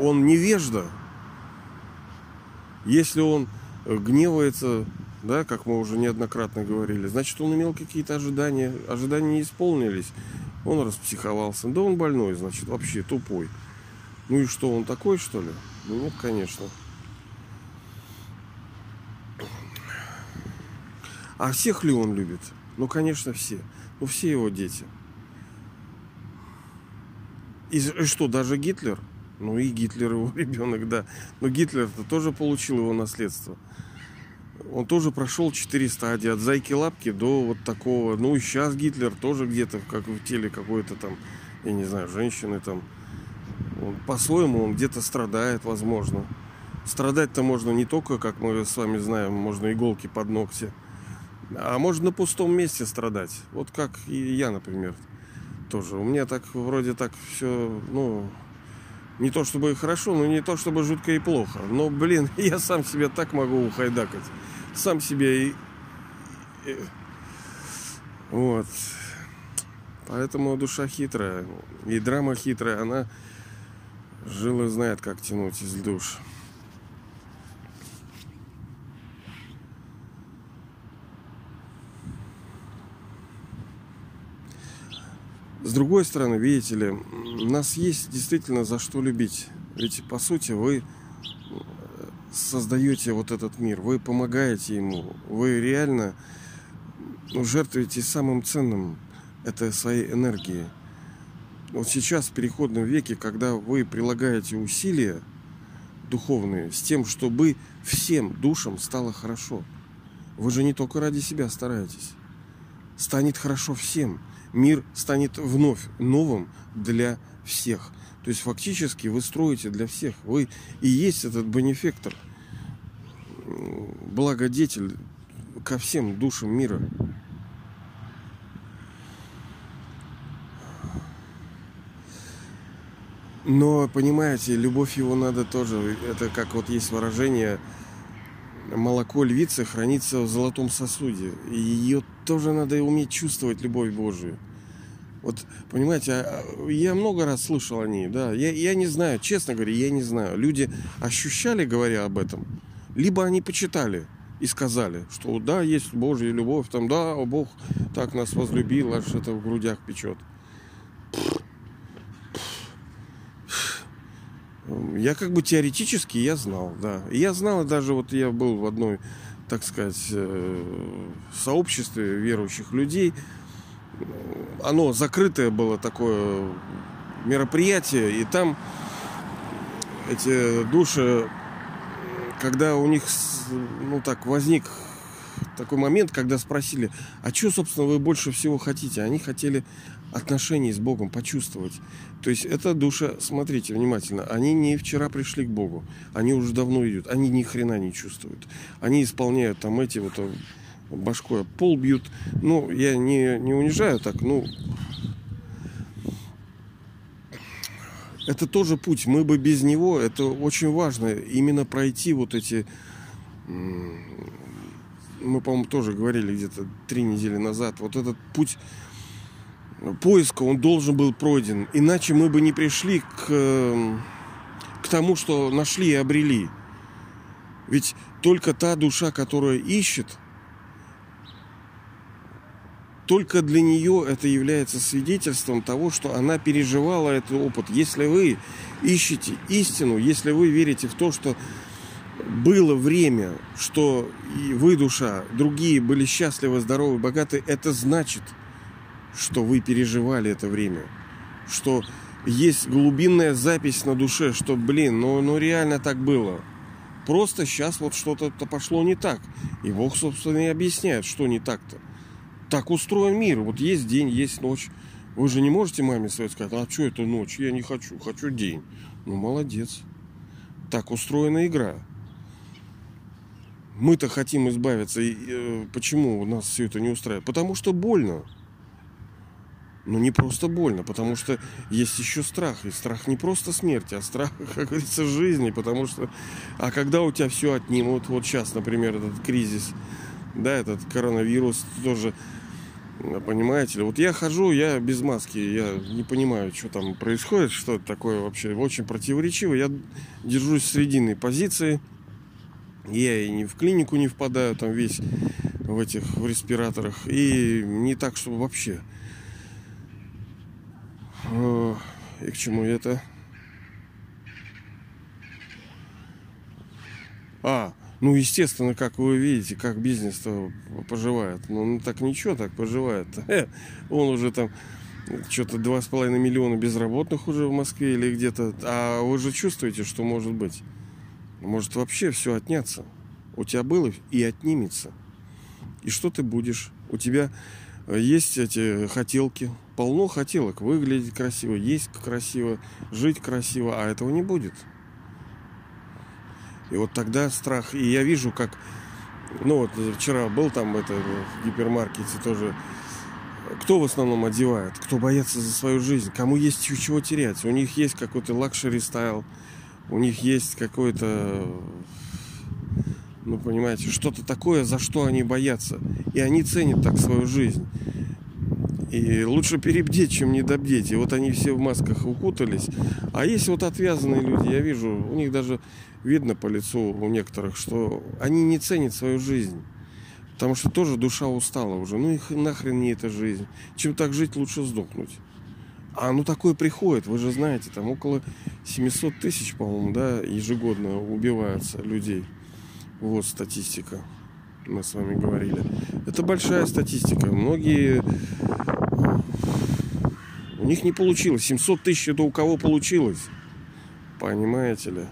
он невежда. Если он гневается, да, как мы уже неоднократно говорили, значит, он имел какие-то ожидания, ожидания не исполнились, он распсиховался. Да он больной, значит, вообще тупой. Ну и что, он такой, что ли? Ну нет, конечно. А всех ли он любит? Ну, конечно, все. Ну, все его дети. И что, даже Гитлер? Ну и Гитлер его ребенок, да. Но Гитлер-то тоже получил его наследство. Он тоже прошел четыре стадии. От зайки-лапки до вот такого. Ну и сейчас Гитлер тоже где-то как в теле какой-то там, я не знаю, женщины там. Он по-своему он где-то страдает, возможно. Страдать-то можно не только, как мы с вами знаем, можно иголки под ногти. А можно на пустом месте страдать. Вот как и я, например, тоже. У меня так вроде так все, ну, не то чтобы хорошо, но не то чтобы жутко и плохо. Но, блин, я сам себя так могу ухайдакать. Сам себе и... Вот. Поэтому душа хитрая. И драма хитрая, она жила знает, как тянуть из душ. С другой стороны, видите ли, нас есть действительно за что любить. Ведь, по сути, вы создаете вот этот мир, вы помогаете ему, вы реально ну, жертвуете самым ценным, это своей энергией. Вот сейчас, в переходном веке, когда вы прилагаете усилия духовные с тем, чтобы всем душам стало хорошо, вы же не только ради себя стараетесь. Станет хорошо всем – мир станет вновь новым для всех. То есть фактически вы строите для всех. Вы и есть этот бенефектор, благодетель ко всем душам мира. Но, понимаете, любовь его надо тоже. Это как вот есть выражение молоко львицы хранится в золотом сосуде. И ее тоже надо уметь чувствовать, любовь Божию. Вот, понимаете, а, а, я много раз слышал о ней, да. Я, я не знаю, честно говоря, я не знаю. Люди ощущали, говоря об этом, либо они почитали и сказали, что да, есть Божья любовь, там, да, о, Бог так нас возлюбил, аж это в грудях печет. Я как бы теоретически я знал, да. я знал, даже вот я был в одной, так сказать, э, сообществе верующих людей. Оно закрытое было такое мероприятие, и там эти души, когда у них, ну так, возник такой момент, когда спросили, а что, собственно, вы больше всего хотите? Они хотели отношений с Богом почувствовать. То есть это душа, смотрите внимательно, они не вчера пришли к Богу, они уже давно идут, они ни хрена не чувствуют. Они исполняют там эти вот э, башкой пол бьют. Ну, я не, не унижаю так, ну, это тоже путь. Мы бы без него, это очень важно, именно пройти вот эти мы, по-моему, тоже говорили где-то три недели назад, вот этот путь поиска, он должен был пройден. Иначе мы бы не пришли к, к тому, что нашли и обрели. Ведь только та душа, которая ищет, только для нее это является свидетельством того, что она переживала этот опыт. Если вы ищете истину, если вы верите в то, что было время, что и вы, душа, другие были счастливы, здоровы, богаты, это значит, что вы переживали это время. Что есть глубинная запись на душе, что, блин, ну, ну реально так было. Просто сейчас вот что-то пошло не так. И Бог, собственно, и объясняет, что не так-то. Так устроен мир. Вот есть день, есть ночь. Вы же не можете маме своей сказать, а что это ночь? Я не хочу, хочу день. Ну, молодец. Так устроена игра мы-то хотим избавиться. И, э, почему нас все это не устраивает? Потому что больно. Но не просто больно, потому что есть еще страх. И страх не просто смерти, а страх, как говорится, жизни. Потому что, а когда у тебя все отнимут, вот сейчас, например, этот кризис, да, этот коронавирус тоже, понимаете ли, вот я хожу, я без маски, я не понимаю, что там происходит, что это такое вообще, очень противоречиво. Я держусь срединной позиции, я и не в клинику не впадаю, там весь в этих в респираторах, и не так, чтобы вообще. И к чему это? А, ну, естественно, как вы видите, как бизнес-то поживает. Ну, ну так ничего так поживает. Он уже там что-то два с половиной миллиона безработных уже в Москве или где-то. А вы же чувствуете, что может быть? Может вообще все отняться. У тебя было и отнимется. И что ты будешь? У тебя есть эти хотелки, полно хотелок. Выглядеть красиво, есть красиво, жить красиво, а этого не будет. И вот тогда страх. И я вижу, как... Ну вот вчера был там это, в гипермаркете тоже. Кто в основном одевает? Кто боится за свою жизнь? Кому есть чего терять? У них есть какой-то luxury style. У них есть какой-то ну, понимаете, что-то такое, за что они боятся. И они ценят так свою жизнь. И лучше перебдеть, чем недобдеть. И вот они все в масках укутались. А есть вот отвязанные люди, я вижу, у них даже видно по лицу у некоторых, что они не ценят свою жизнь. Потому что тоже душа устала уже. Ну их нахрен не эта жизнь. Чем так жить, лучше сдохнуть. А ну такое приходит, вы же знаете, там около 700 тысяч, по-моему, да, ежегодно убиваются людей. Вот статистика. Мы с вами говорили. Это большая статистика. Многие... У них не получилось. 700 тысяч это у кого получилось. Понимаете ли?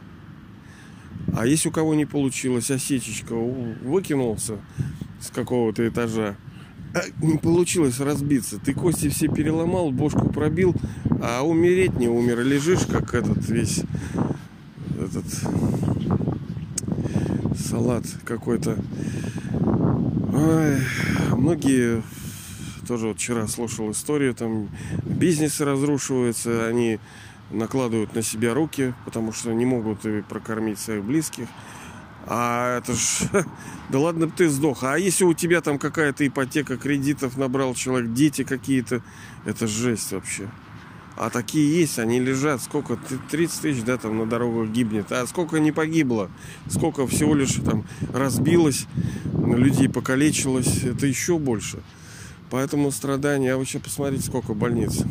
А если у кого не получилось, осечечка выкинулся с какого-то этажа, а не получилось разбиться. Ты кости все переломал, бошку пробил, а умереть не умер. Лежишь, как этот весь этот салат какой-то. Ой, многие тоже вот вчера слушал историю, там бизнесы разрушиваются, они накладывают на себя руки, потому что не могут и прокормить своих близких. А это ж, да ладно бы ты сдох. А если у тебя там какая-то ипотека, кредитов набрал человек, дети какие-то, это жесть вообще. А такие есть, они лежат, сколько, 30 тысяч, да, там на дорогах гибнет. А сколько не погибло, сколько всего лишь там разбилось, людей покалечилось, это еще больше. Поэтому страдания, а вы сейчас посмотрите, сколько больниц.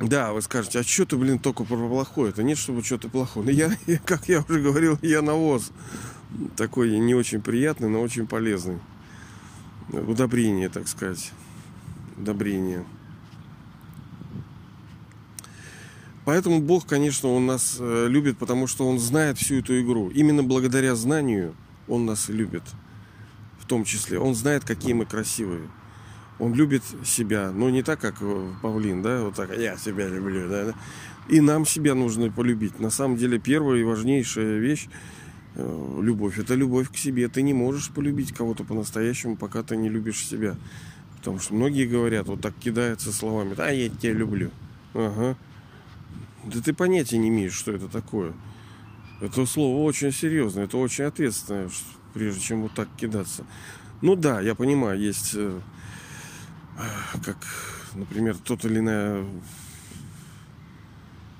Да, вы скажете, а что ты, блин, только про плохое? Это нет, чтобы что-то плохое. Но я, как я уже говорил, я навоз. Такой не очень приятный, но очень полезный. Удобрение, так сказать. Удобрение. Поэтому Бог, конечно, Он нас э, любит, потому что Он знает всю эту игру. Именно благодаря знанию Он нас любит. В том числе. Он знает, какие мы красивые. Он любит себя, но не так, как павлин, да, вот так, я себя люблю, да, И нам себя нужно полюбить. На самом деле, первая и важнейшая вещь э, любовь. Это любовь к себе. Ты не можешь полюбить кого-то по-настоящему, пока ты не любишь себя. Потому что многие говорят, вот так кидаются словами, да, я тебя люблю. Ага. Да ты понятия не имеешь, что это такое. Это слово очень серьезное, это очень ответственное, прежде чем вот так кидаться. Ну да, я понимаю, есть, э, как, например, тот или иная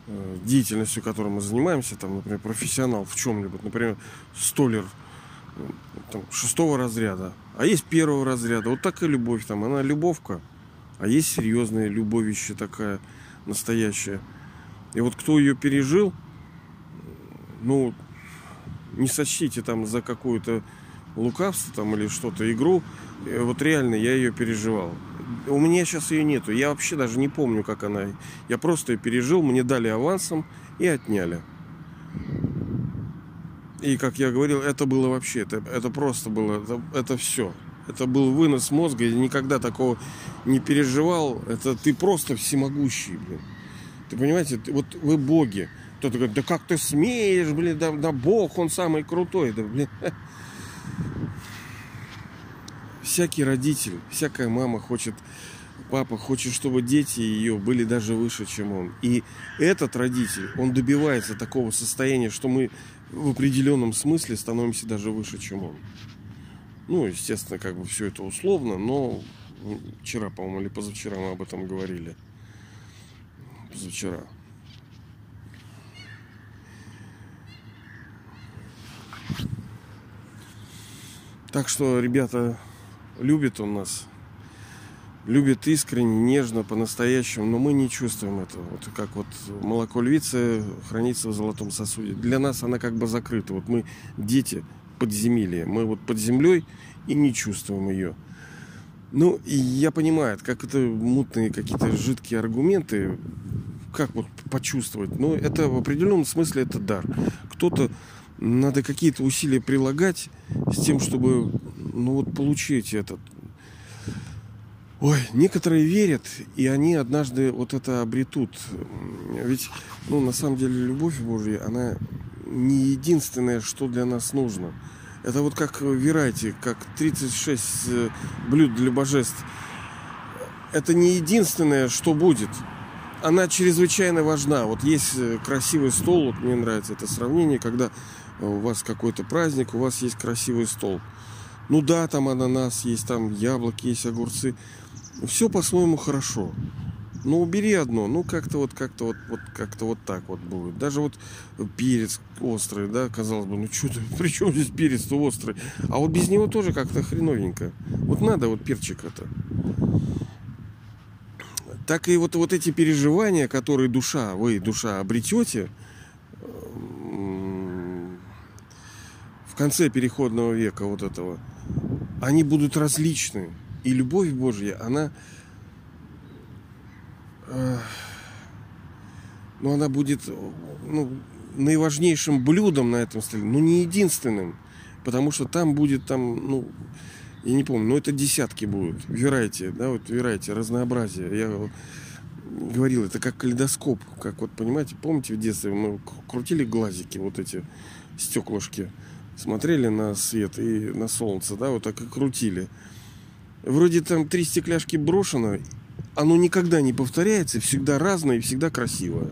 э, деятельностью, которой мы занимаемся, там, например, профессионал в чем-либо, например, столер там, шестого разряда, а есть первого разряда. Вот так и любовь там, она любовка, а есть серьезная любовище такая настоящая. И вот кто ее пережил, ну, не сочтите там за какую-то лукавство там или что-то, игру. Э, вот реально я ее переживал. У меня сейчас ее нету. Я вообще даже не помню, как она. Я просто ее пережил, мне дали авансом и отняли. И, как я говорил, это было вообще, это, это просто было, это, это все. Это был вынос мозга, я никогда такого не переживал. Это ты просто всемогущий, блин. Понимаете, вот вы боги. Кто-то говорит, да как ты смеешь, блин, да, да бог, он самый крутой. Да, блин. Всякий родитель, всякая мама хочет папа хочет, чтобы дети ее были даже выше, чем он. И этот родитель, он добивается такого состояния, что мы в определенном смысле становимся даже выше, чем он. Ну, естественно, как бы все это условно, но вчера, по-моему, или позавчера мы об этом говорили. Позавчера. Так что, ребята, любит он нас. Любит искренне, нежно, по-настоящему, но мы не чувствуем этого. Вот как вот молоко львицы хранится в золотом сосуде. Для нас она как бы закрыта. Вот мы дети подземелья. Мы вот под землей и не чувствуем ее. Ну, и я понимаю, как это мутные какие-то жидкие аргументы, как вот почувствовать. Но это в определенном смысле это дар. Кто-то надо какие-то усилия прилагать с тем, чтобы ну вот получить этот. Ой, некоторые верят, и они однажды вот это обретут. Ведь, ну, на самом деле, любовь Божья, она не единственное, что для нас нужно. Это вот как Верайте, как 36 э, блюд для божеств. Это не единственное, что будет. Она чрезвычайно важна. Вот есть э, красивый стол, вот мне нравится это сравнение, когда у вас какой-то праздник, у вас есть красивый стол. Ну да, там ананас есть, там яблоки есть, огурцы. Все по-своему хорошо. Ну убери одно, ну как-то вот как-то вот, вот как-то вот так вот будет. Даже вот перец острый, да, казалось бы, ну что-то, при чем здесь перец-то острый? А вот без него тоже как-то хреновенько. Вот надо вот перчик это. Так и вот, вот эти переживания, которые душа, вы, душа, обретете, в конце переходного века вот этого, они будут различны. И любовь Божья, она, э, ну, она будет ну, наиважнейшим блюдом на этом столе, но не единственным. Потому что там будет там, ну, я не помню, но это десятки будут. Верайте, да, вот верайте, разнообразие. Я говорил, это как калейдоскоп, как вот, понимаете, помните в детстве мы крутили глазики, вот эти стеклышки смотрели на свет и на солнце, да, вот так и крутили. Вроде там три стекляшки брошено, оно никогда не повторяется, всегда разное и всегда красивое.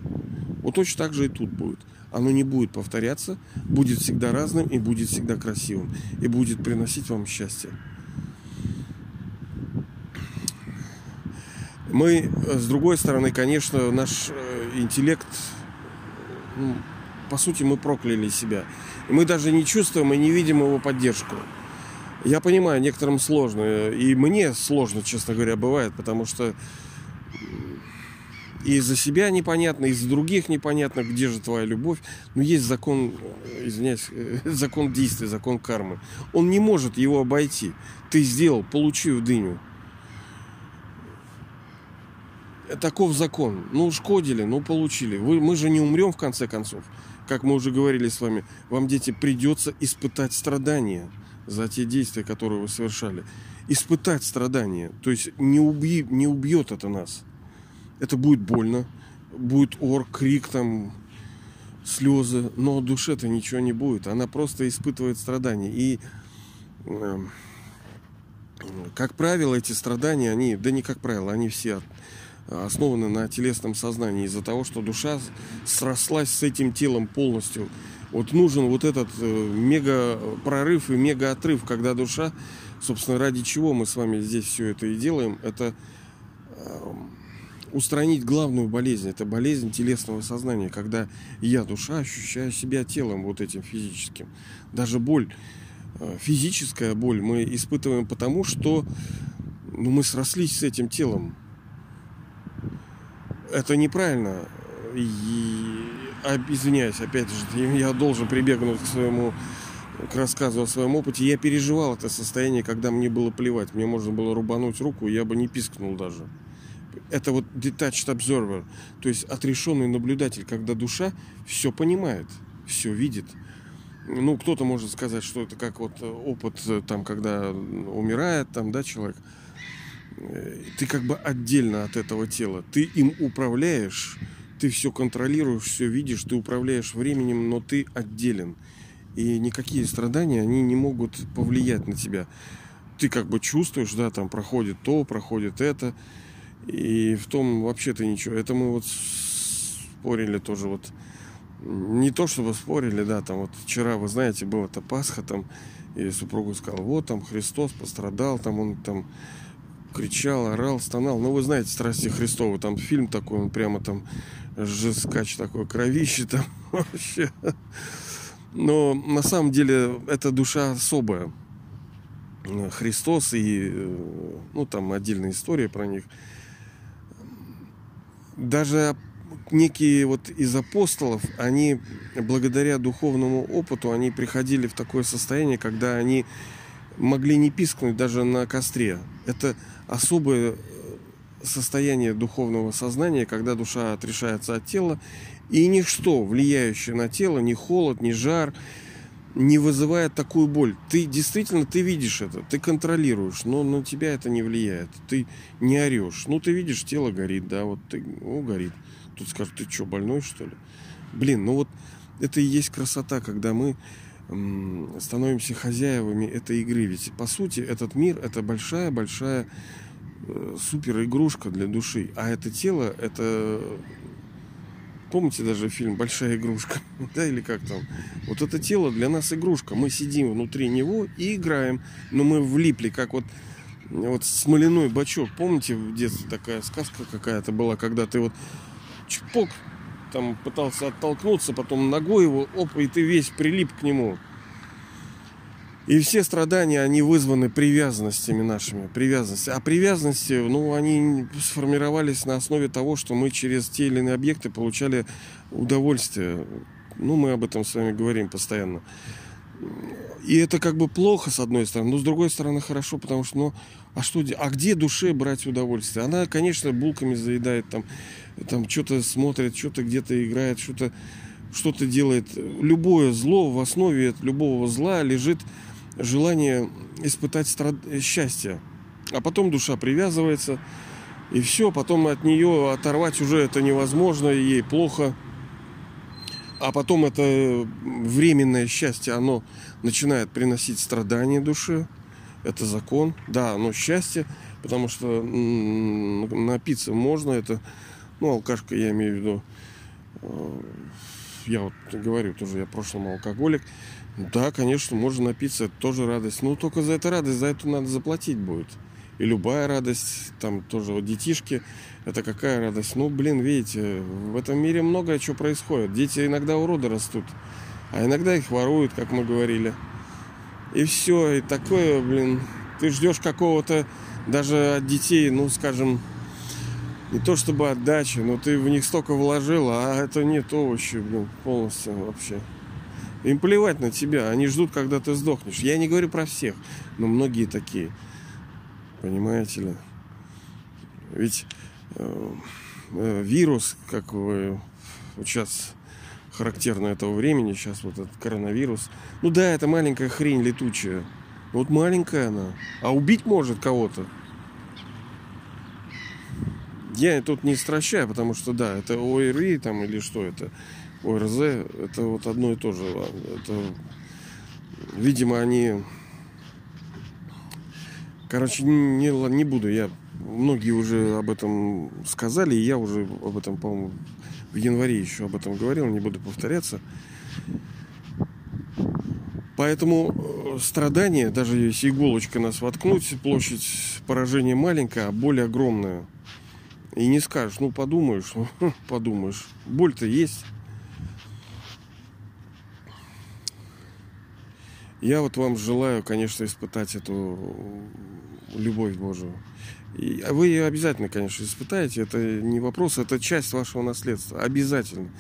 Вот точно так же и тут будет. Оно не будет повторяться, будет всегда разным и будет всегда красивым. И будет приносить вам счастье. Мы, с другой стороны, конечно, наш э, интеллект, ну, по сути, мы прокляли себя. И мы даже не чувствуем и не видим его поддержку. Я понимаю, некоторым сложно. И мне сложно, честно говоря, бывает, потому что и за себя непонятно, и за других непонятно, где же твоя любовь. Но есть закон, извиняюсь, закон действия, закон кармы. Он не может его обойти. Ты сделал, получи в дыню. Таков закон. Ну, шкодили, ну, получили. Вы, мы же не умрем в конце концов как мы уже говорили с вами, вам, дети, придется испытать страдания за те действия, которые вы совершали. Испытать страдания. То есть не, уби, не убьет это нас. Это будет больно. Будет ор, крик, там, слезы. Но душе-то ничего не будет. Она просто испытывает страдания. И, э, как правило, эти страдания, они, да не как правило, они все основаны на телесном сознании из-за того, что душа срослась с этим телом полностью. Вот нужен вот этот э, мега прорыв и мега отрыв, когда душа, собственно, ради чего мы с вами здесь все это и делаем, это эм, устранить главную болезнь. Это болезнь телесного сознания, когда я, душа, ощущаю себя телом вот этим физическим. Даже боль, э, физическая боль мы испытываем потому, что ну, мы срослись с этим телом это неправильно. И, извиняюсь, опять же, я должен прибегнуть к своему к рассказу о своем опыте. Я переживал это состояние, когда мне было плевать. Мне можно было рубануть руку, я бы не пискнул даже. Это вот detached observer, то есть отрешенный наблюдатель, когда душа все понимает, все видит. Ну, кто-то может сказать, что это как вот опыт, там, когда умирает, там, да, человек – Э, ты как бы отдельно от этого тела. Ты им управляешь, ты все контролируешь, все видишь, ты управляешь временем, но ты отделен. И никакие страдания, они не могут повлиять на тебя. Ты как бы чувствуешь, да, там проходит то, проходит это. И в том вообще-то ничего. Это мы вот спорили тоже вот. Не то чтобы спорили, да, там вот вчера, вы знаете, была это Пасха там, и супругу сказал, вот там Христос пострадал, там он там кричал, орал, стонал. Ну, вы знаете, страсти Христовы, там фильм такой, он прямо там жескач такой, кровище там вообще. Но на самом деле эта душа особая. Христос и, ну, там отдельная история про них. Даже некие вот из апостолов, они благодаря духовному опыту, они приходили в такое состояние, когда они могли не пискнуть даже на костре. Это особое состояние духовного сознания, когда душа отрешается от тела, и ничто, влияющее на тело, ни холод, ни жар, не вызывает такую боль. Ты действительно, ты видишь это, ты контролируешь, но на тебя это не влияет. Ты не орешь. Ну, ты видишь, тело горит, да, вот ты, ну, горит. Тут скажут, ты что, больной, что ли? Блин, ну вот это и есть красота, когда мы становимся хозяевами этой игры. Ведь, по сути, этот мир – это большая-большая э, супер игрушка для души. А это тело – это Помните даже фильм «Большая игрушка», да, или как там? Вот это тело для нас игрушка. Мы сидим внутри него и играем, но мы влипли, как вот вот смоляной бачок. Помните в детстве такая сказка какая-то была, когда ты вот чпок там пытался оттолкнуться, потом ногой его, оп, и ты весь прилип к нему. И все страдания, они вызваны привязанностями нашими, привязанности. А привязанности, ну, они сформировались на основе того, что мы через те или иные объекты получали удовольствие. Ну, мы об этом с вами говорим постоянно. И это как бы плохо, с одной стороны, но с другой стороны хорошо, потому что, ну, а что, а где душе брать удовольствие? Она, конечно, булками заедает, там, там что-то смотрит, что-то где-то играет, что-то что-то делает. Любое зло в основе любого зла лежит желание испытать страд... счастье. А потом душа привязывается, и все, потом от нее оторвать уже это невозможно, ей плохо. А потом это временное счастье, оно начинает приносить страдания душе. Это закон. Да, оно счастье, потому что напиться можно. Это, ну, алкашка, я имею в виду. Э, я вот говорю тоже, я прошлым алкоголик. Да, конечно, можно напиться, это тоже радость. Но только за это радость, за это надо заплатить будет. И любая радость, там тоже вот детишки, это какая радость. Ну, блин, видите, в этом мире многое что происходит. Дети иногда уроды растут, а иногда их воруют, как мы говорили. И все, и такое, блин, ты ждешь какого-то даже от детей, ну, скажем, не то чтобы отдачи, но ты в них столько вложил, а это нет овощи, блин, полностью вообще. Им плевать на тебя, они ждут, когда ты сдохнешь. Я не говорю про всех, но многие такие. Понимаете ли? Ведь э, э, вирус, как вы сейчас характерно этого времени, сейчас вот этот коронавирус. Ну да, это маленькая хрень летучая. Вот маленькая она. А убить может кого-то. Я тут не стращаю, потому что да, это ОРИ там или что это. ОРЗ, это вот одно и то же. Это, видимо, они... Короче, не, не буду я... Многие уже об этом сказали, и я уже об этом, по-моему, в январе еще об этом говорил, не буду повторяться. Поэтому э, страдания, даже если иголочкой нас воткнуть, площадь поражения маленькая, а боль огромная. И не скажешь, ну подумаешь, ну, подумаешь. Боль-то есть. Я вот вам желаю, конечно, испытать эту любовь Божию. И вы ее обязательно, конечно, испытаете. Это не вопрос, это часть вашего наследства. Обязательно.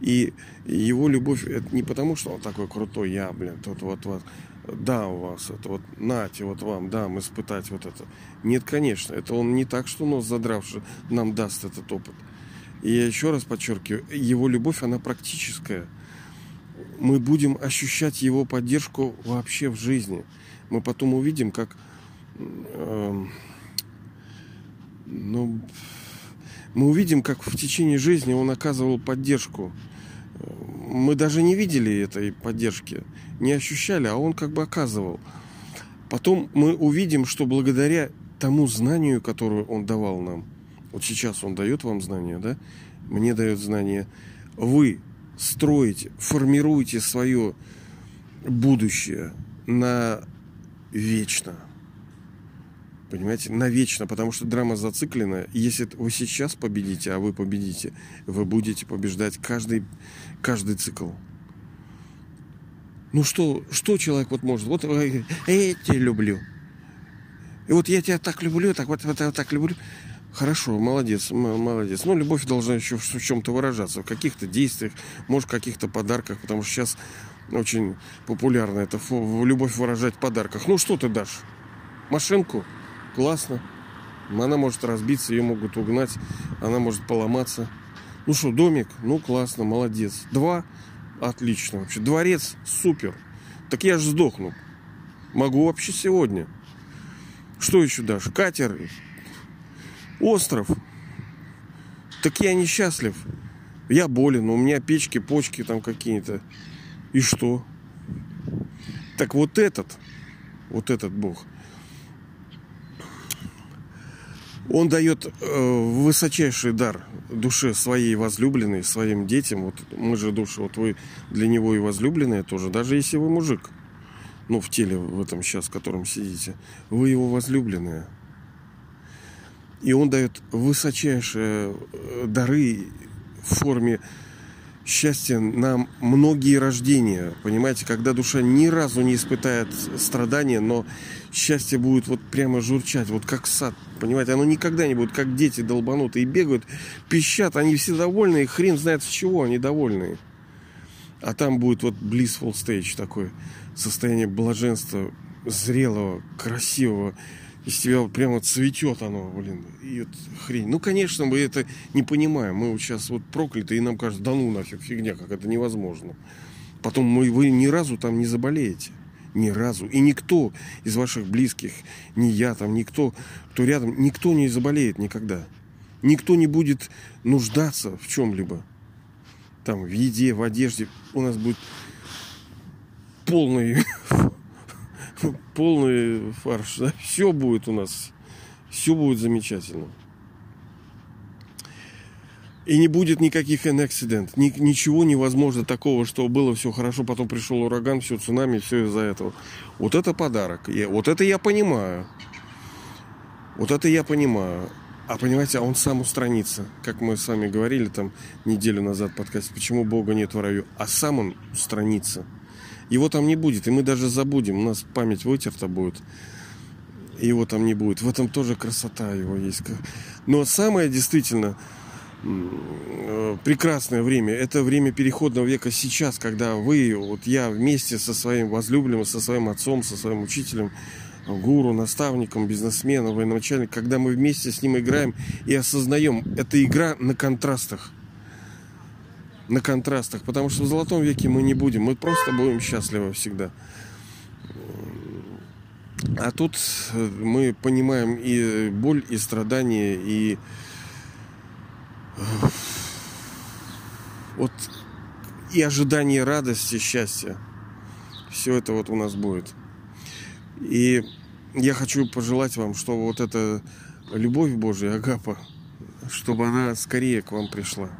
И его любовь, это не потому, что он такой крутой, я, блин, тут вот, вот, да, у вас это вот, нате, вот вам, дам испытать вот это. Нет, конечно, это он не так, что нос задравший нам даст этот опыт. И я еще раз подчеркиваю, его любовь, она практическая мы будем ощущать его поддержку вообще в жизни. Мы потом увидим, как э, ну, мы увидим, как в течение жизни он оказывал поддержку. Мы даже не видели этой поддержки, не ощущали, а он как бы оказывал. Потом мы увидим, что благодаря тому знанию, которое он давал нам, Вот сейчас он дает вам знания, да? Мне дает знания. Вы строите, формируете свое будущее на вечно. Понимаете, навечно, потому что драма зациклена. Если вы сейчас победите, а вы победите, вы будете побеждать каждый, каждый цикл. Ну что, что человек вот может? Вот э, я тебя люблю. И вот я тебя так люблю, так вот, вот, вот так люблю. Хорошо, молодец, молодец. Ну, любовь должна еще в чем-то выражаться, в каких-то действиях, может, в каких-то подарках, потому что сейчас очень популярно это любовь выражать в подарках. Ну, что ты дашь? Машинку? Классно. Она может разбиться, ее могут угнать, она может поломаться. Ну что, домик? Ну, классно, молодец. Два? Отлично вообще. Дворец? Супер. Так я же сдохну. Могу вообще сегодня. Что еще дашь? Катер? Остров? Так я несчастлив. Я болен, у меня печки, почки там какие-то. И что? Так вот этот, вот этот Бог, он дает э, высочайший дар душе своей возлюбленной, своим детям. Вот мы же души, вот вы для него и возлюбленная тоже, даже если вы мужик, ну, в теле в этом сейчас, в котором сидите, вы его возлюбленная. И он дает высочайшие э, дары в форме счастья на многие рождения. Понимаете, когда душа ни разу не испытает страдания, но счастье будет вот прямо журчать, вот как сад. Понимаете, оно никогда не будет, как дети долбанутые бегают, пищат, они все довольны, и хрен знает с чего они довольны. А там будет вот blissful stage такое, состояние блаженства, зрелого, красивого, из тебя прямо цветет оно, блин, и вот хрень. Ну, конечно, мы это не понимаем. Мы вот сейчас вот прокляты, и нам кажется, да ну нафиг, фигня, как это невозможно. Потом мы, вы ни разу там не заболеете. Ни разу. И никто из ваших близких, ни я там, никто, кто рядом, никто не заболеет никогда. Никто не будет нуждаться в чем-либо. Там, в еде, в одежде. У нас будет полный полный фарш. Да? Все будет у нас. Все будет замечательно. И не будет никаких инцидент. Ни, ничего невозможно такого, что было все хорошо, потом пришел ураган, все цунами, все из-за этого. Вот это подарок. Я, вот это я понимаю. Вот это я понимаю. А понимаете, а он сам устранится. Как мы с вами говорили там неделю назад подкаст, почему Бога нет в раю. А сам он устранится. Его там не будет, и мы даже забудем, у нас память вытерта будет. Его там не будет. В этом тоже красота его есть. Но самое действительно э, прекрасное время. Это время переходного века сейчас, когда вы, вот я вместе со своим возлюбленным, со своим отцом, со своим учителем, гуру, наставником, бизнесменом, военачальником, когда мы вместе с ним играем и осознаем, это игра на контрастах на контрастах, потому что в золотом веке мы не будем, мы просто будем счастливы всегда. А тут мы понимаем и боль, и страдания, и вот и ожидание радости, счастья. Все это вот у нас будет. И я хочу пожелать вам, чтобы вот эта любовь Божия, Агапа, чтобы она скорее к вам пришла.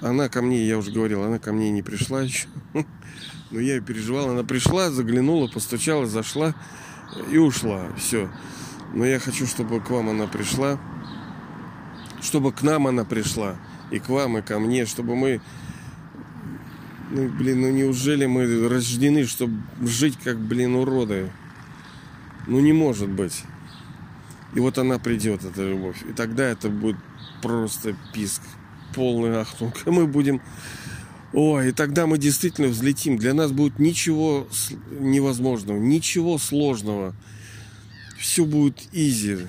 Она ко мне, я уже говорил, она ко мне не пришла еще. Но я ее переживал. Она пришла, заглянула, постучала, зашла и ушла. Все. Но я хочу, чтобы к вам она пришла. Чтобы к нам она пришла. И к вам, и ко мне. Чтобы мы... Ну, блин, ну неужели мы рождены, чтобы жить как, блин, уроды? Ну, не может быть. И вот она придет, эта любовь. И тогда это будет просто писк полный ахтунг. Мы будем... Ой, и тогда мы действительно взлетим. Для нас будет ничего невозможного, ничего сложного. Все будет изи.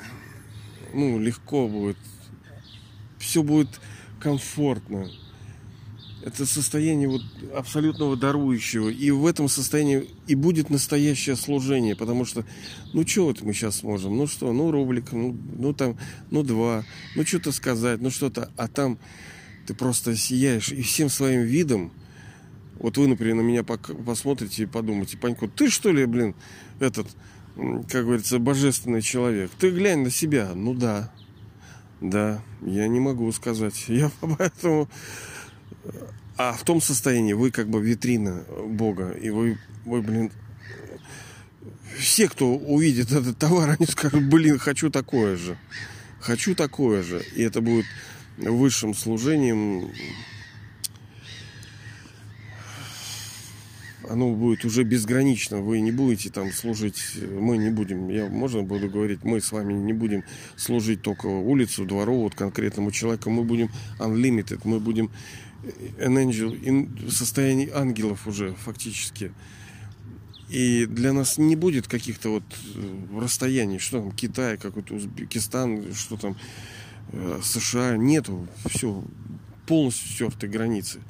Ну, легко будет. Все будет комфортно. Это состояние вот абсолютного дарующего. И в этом состоянии и будет настоящее служение. Потому что, ну что вот мы сейчас сможем? Ну что, ну рублик, ну, ну там, ну два, ну что-то сказать, ну что-то. А там ты просто сияешь и всем своим видом. Вот вы, например, на меня посмотрите и подумайте, Панько, ты что ли, блин, этот, как говорится, божественный человек? Ты глянь на себя. Ну да. Да, я не могу сказать. Я поэтому... А в том состоянии вы как бы витрина Бога. И вы, вы блин, все, кто увидит этот товар, они скажут, блин, хочу такое же. Хочу такое же. И это будет высшим служением оно будет уже безгранично. Вы не будете там служить, мы не будем, я можно буду говорить, мы с вами не будем служить только улицу, двору, вот конкретному человеку. Мы будем unlimited, мы будем an angel, in, в состоянии ангелов уже фактически. И для нас не будет каких-то вот э, расстояний, что там Китай, какой-то Узбекистан, что там э, США, нету, все, полностью стерты границы.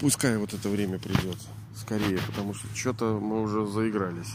Пускай вот это время придет скорее, потому что что-то мы уже заигрались.